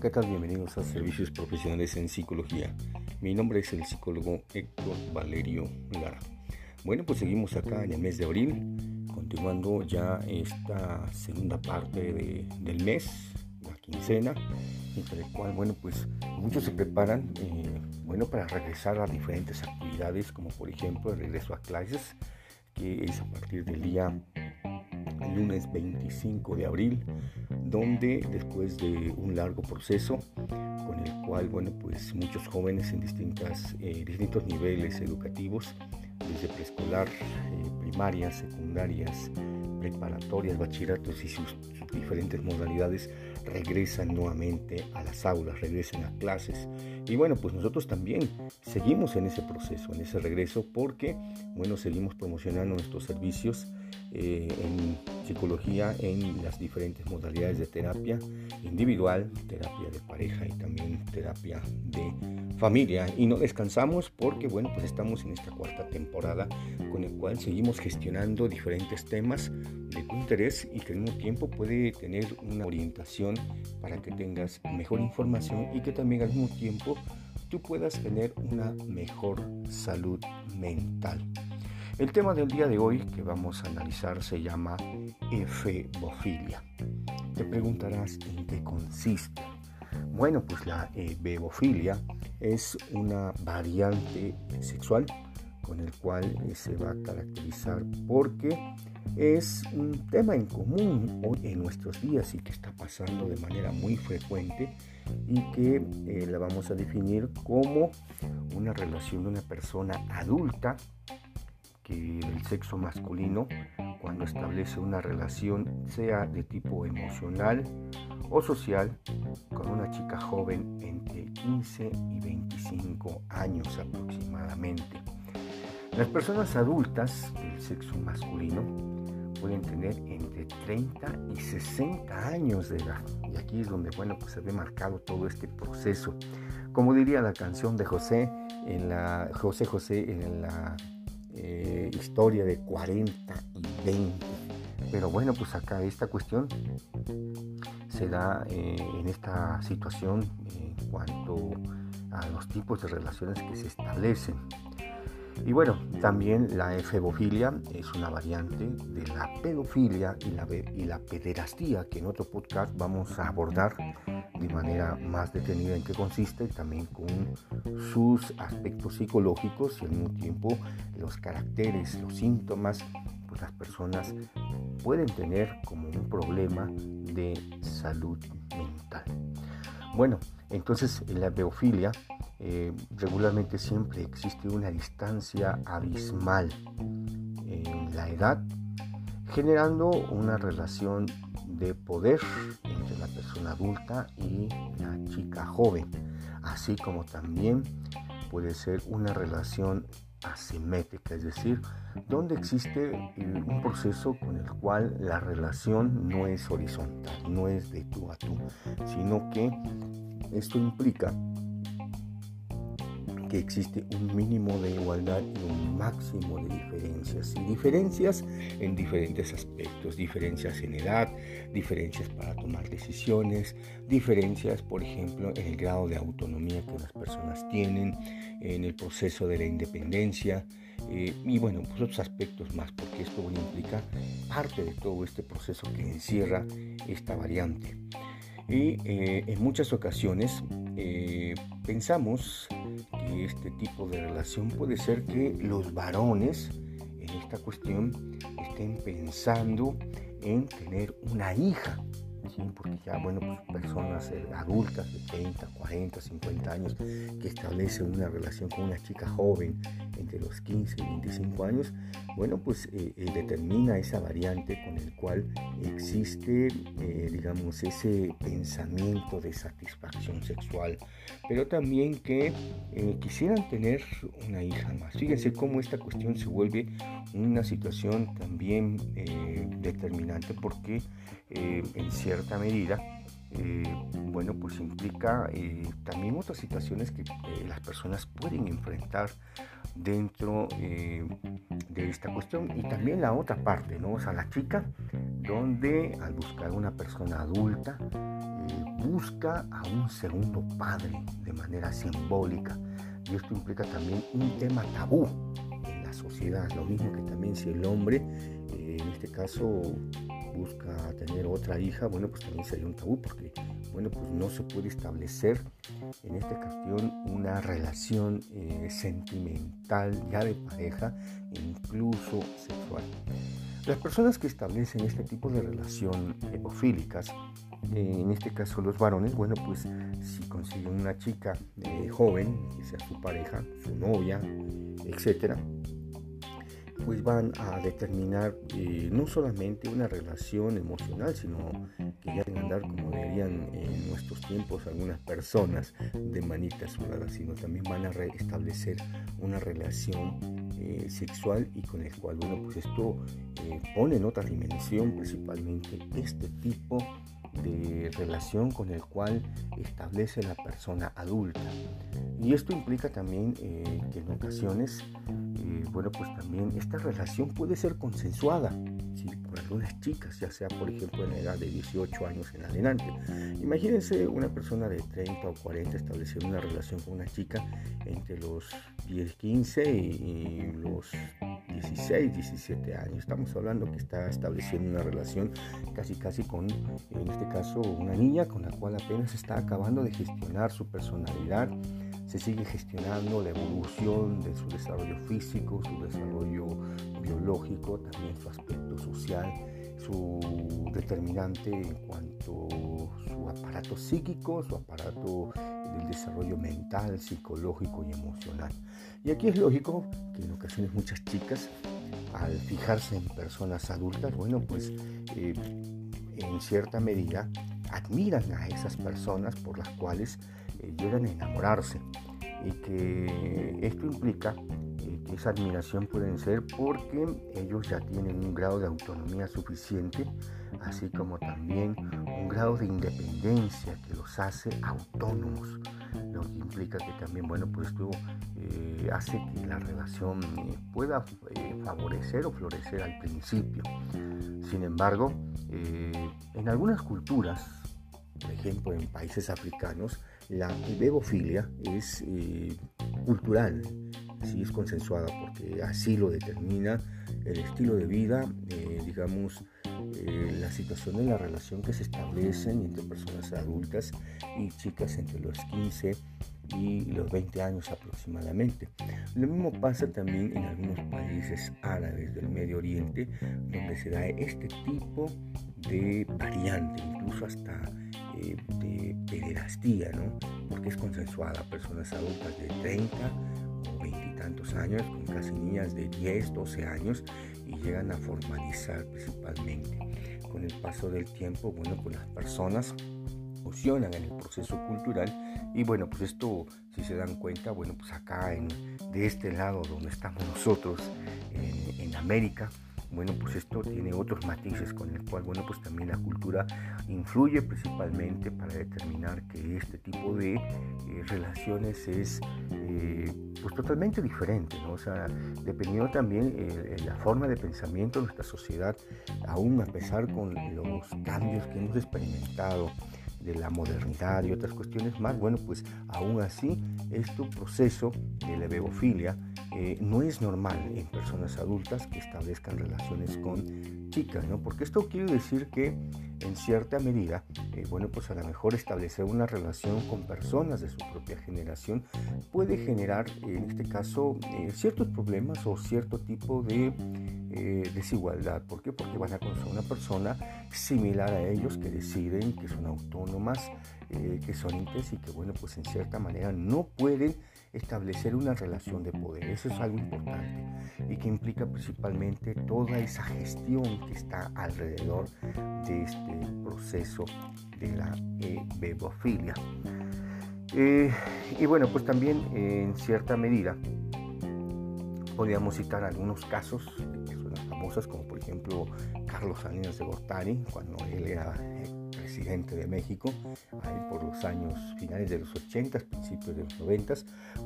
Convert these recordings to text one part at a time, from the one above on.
Hola, ¿qué? Bienvenidos a Servicios Profesionales en Psicología. Mi nombre es el psicólogo Héctor Valerio Lara. Bueno, pues seguimos acá en el mes de abril, continuando ya esta segunda parte del mes, la quincena, entre el cual, bueno, pues muchos se preparan, eh, bueno, para regresar a diferentes actividades, como por ejemplo el regreso a clases, que es a partir del día lunes 25 de abril, donde después de un largo proceso con el cual, bueno, pues muchos jóvenes en distintas, eh, distintos niveles educativos, desde preescolar, eh, primarias, secundarias, preparatorias, bachilleratos y sus, diferentes modalidades regresan nuevamente a las aulas, regresan a clases. Y bueno, pues nosotros también seguimos en ese proceso, en ese regreso, porque, bueno, seguimos promocionando nuestros servicios eh, en psicología en las diferentes modalidades de terapia individual, terapia de pareja y también terapia de familia. Y no descansamos porque, bueno, pues estamos en esta cuarta temporada con el cual seguimos gestionando diferentes temas de tu interés y que al mismo tiempo puede tener una orientación para que tengas mejor información y que también al mismo tiempo tú puedas tener una mejor salud mental. El tema del día de hoy que vamos a analizar se llama efebofilia. Te preguntarás en qué consiste. Bueno, pues la efebofilia es una variante sexual con el cual se va a caracterizar porque es un tema en común hoy en nuestros días y que está pasando de manera muy frecuente y que eh, la vamos a definir como una relación de una persona adulta que el sexo masculino, cuando establece una relación, sea de tipo emocional o social, con una chica joven entre 15 y 25 años aproximadamente. Las personas adultas del sexo masculino pueden tener entre 30 y 60 años de edad. Y aquí es donde, bueno, pues se ve marcado todo este proceso. Como diría la canción de José, en la, José José en la eh, historia de 40 y 20. Pero bueno, pues acá esta cuestión se da eh, en esta situación en cuanto a los tipos de relaciones que se establecen. Y bueno, también la efebofilia es una variante de la pedofilia y la, y la pederastía que en otro podcast vamos a abordar de manera más detenida en qué consiste, también con sus aspectos psicológicos y al mismo tiempo los caracteres, los síntomas, pues las personas pueden tener como un problema de salud mental. Bueno, entonces en la pedofilia eh, regularmente siempre existe una distancia abismal en la edad, generando una relación de poder entre la persona adulta y la chica joven, así como también puede ser una relación asimétrica, es decir, donde existe eh, un proceso con el cual la relación no es horizontal, no es de tú a tú, sino que esto implica que existe un mínimo de igualdad y un máximo de diferencias. Y diferencias en diferentes aspectos, diferencias en edad, diferencias para tomar decisiones, diferencias, por ejemplo, en el grado de autonomía que las personas tienen, en el proceso de la independencia. Eh, y bueno, pues otros aspectos más, porque esto implica parte de todo este proceso que encierra esta variante. Y eh, en muchas ocasiones eh, pensamos que este tipo de relación puede ser que los varones en esta cuestión estén pensando en tener una hija porque ya, bueno, pues personas eh, adultas de 30, 40, 50 años que establecen una relación con una chica joven entre los 15 y 25 años, bueno, pues eh, eh, determina esa variante con el cual existe, digamos, ese pensamiento de satisfacción sexual, pero también que quisieran tener una hija más. Fíjense cómo esta cuestión se vuelve una situación también determinante porque en cierta medida, eh, bueno, pues implica eh, también otras situaciones que eh, las personas pueden enfrentar dentro de esta cuestión y también la otra parte, ¿no? O sea, la chica, donde al buscar una persona adulta, busca a un segundo padre de manera simbólica. Y esto implica también un tema tabú en la sociedad. Lo mismo que también si el hombre, eh, en este caso, busca tener otra hija, bueno, pues también sería un tabú porque, bueno, pues no se puede establecer en esta cuestión una relación eh, sentimental ya de pareja incluso sexual. Las personas que establecen este tipo de relación hemofílicas, eh, en este caso los varones, bueno, pues si consiguen una chica eh, joven, que sea su pareja, su novia, etcétera, pues van a determinar eh, no solamente una relación emocional, sino que ya deben andar como dirían en nuestros tiempos algunas personas de manitas sudadas, sino también van a establecer una relación eh, sexual y con el cual, bueno, pues esto eh, pone en otra dimensión principalmente este tipo de relación con el cual establece la persona adulta. Y esto implica también que en ocasiones bueno, pues también esta relación puede ser consensuada por algunas chicas, ya sea por ejemplo en la edad de 18 años en adelante. Imagínense una persona de 30 o 40 estableciendo una relación con una chica entre los 10, 15 y los 16, 17 años. Estamos hablando que está estableciendo una relación casi casi con, en este caso, una niña con la cual apenas está acabando de gestionar su personalidad se sigue gestionando la evolución de su desarrollo físico, su desarrollo biológico, también su aspecto social, su determinante en cuanto a su aparato psíquico, su aparato del desarrollo mental, psicológico y emocional. Y aquí es lógico que en ocasiones muchas chicas, al fijarse en personas adultas, bueno, pues eh, en cierta medida admiran a esas personas por las cuales eh, llegan a enamorarse y que esto implica eh, que esa admiración pueden ser porque ellos ya tienen un grado de autonomía suficiente, así como también un grado de independencia que los hace autónomos, lo que implica que también, bueno, pues esto eh, hace que la relación pueda favorecer o florecer al principio. Sin embargo, en algunas culturas, por ejemplo en países africanos, la bebofilia es eh, cultural, sí es consensuada porque así lo determina el estilo de vida, eh, digamos, eh, la situación de la relación que se establecen entre personas adultas y chicas entre los 15 y los 20 años aproximadamente. Lo mismo pasa también en algunos países árabes del Medio Oriente, donde se da este tipo de variante, incluso hasta eh, de pederastía, ¿no? porque es consensuada. Personas adultas de 30 o 20 y tantos años, con casi niñas de 10, 12 años, y llegan a formalizar principalmente. Con el paso del tiempo, bueno, pues las personas funcionan en el proceso cultural y bueno, pues esto, si se dan cuenta, bueno, pues acá en, de este lado donde estamos nosotros, en, en América, bueno, pues esto tiene otros matices con el cual, bueno, pues también la cultura influye principalmente para determinar que este tipo de eh, relaciones es eh, pues totalmente diferente, ¿no? O sea, dependiendo también eh, la forma de pensamiento de nuestra sociedad, aún a pesar con los cambios que hemos experimentado, de la modernidad y otras cuestiones más, bueno, pues aún así, este proceso de la bebofilia eh, no es normal en personas adultas que establezcan relaciones con chicas, ¿no? Porque esto quiere decir que en cierta medida, eh, bueno, pues a lo mejor establecer una relación con personas de su propia generación puede generar, en este caso, eh, ciertos problemas o cierto tipo de desigualdad. ¿Por qué? Porque van a conocer una persona similar a ellos que deciden que son autónomas, que son intes y que, bueno, pues en cierta manera no pueden establecer una relación de poder. Eso es algo importante y que implica principalmente toda esa gestión que está alrededor de este proceso de la bebofilia. Eh, y bueno, pues también en cierta medida podríamos citar algunos casos de personas famosas como por ejemplo Carlos Salinas de Gortari, cuando él era eh, presidente de México, ahí por los años finales de los 80, principios de los 90,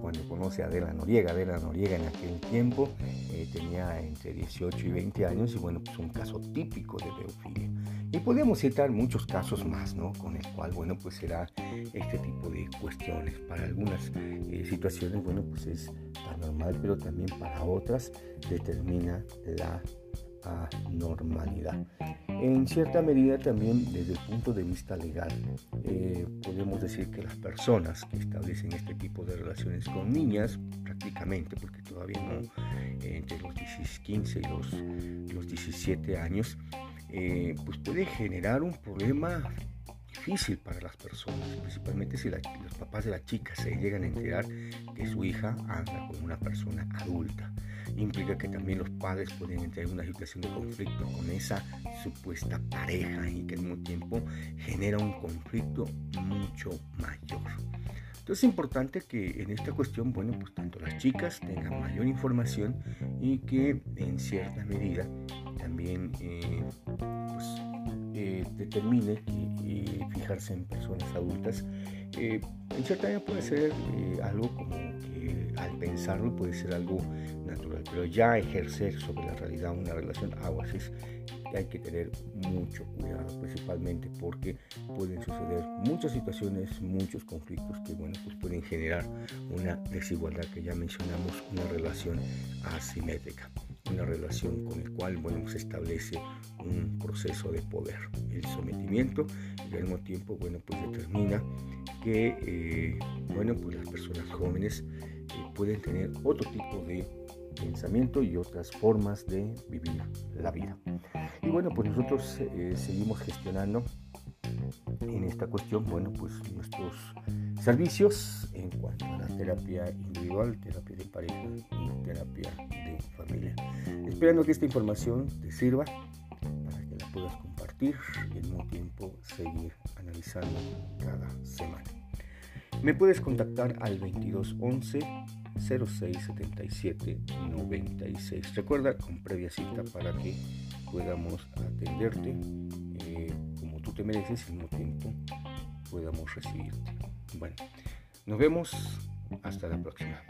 cuando conoce a Adela Noriega. Adela Noriega en aquel tiempo eh, tenía entre 18 y 20 años y bueno, pues un caso típico de pedofilia. Y podemos citar muchos casos más, ¿no? Con el cual, bueno, pues será este tipo de cuestiones. Para algunas eh, situaciones, bueno, pues es normal, pero también para otras determina la anormalidad. En cierta medida también desde el punto de vista legal eh, podemos decir que las personas que establecen este tipo de relaciones con niñas prácticamente porque todavía no entre los 15 y los, los 17 años eh, pues puede generar un problema difícil para las personas, principalmente si los papás de la chica se llegan a enterar que su hija anda con una persona adulta. Implica que también los padres pueden entrar en una situación de conflicto con esa supuesta pareja y que al mismo tiempo genera un conflicto mucho mayor. Entonces es importante que en esta cuestión, bueno, pues tanto las chicas tengan mayor información y que en cierta medida también eh, pues, determine que fijarse en personas adultas eh, en cierta medida puede ser algo como que al pensarlo puede ser algo natural, pero ya ejercer sobre la realidad una relación aguas es hay que tener mucho cuidado, principalmente porque pueden suceder muchas situaciones, muchos conflictos que bueno, pues pueden generar una desigualdad que ya mencionamos, una relación asimétrica una relación con el cual bueno, se establece un proceso de poder, el sometimiento y al mismo tiempo bueno, pues determina que eh, bueno, pues las personas jóvenes eh, pueden tener otro tipo de pensamiento y otras formas de vivir la vida. Y bueno, pues nosotros eh, seguimos gestionando en esta cuestión, bueno, pues nuestros servicios en cuanto a terapia individual, terapia de pareja y terapia de familia. Esperando que esta información te sirva para que la puedas compartir y al mismo tiempo seguir analizando cada semana. Me puedes contactar al 2211 0677 96. Recuerda con previa cita para que podamos atenderte eh, como tú te mereces y al mismo tiempo podamos recibirte. Bueno, nos vemos hasta la próxima.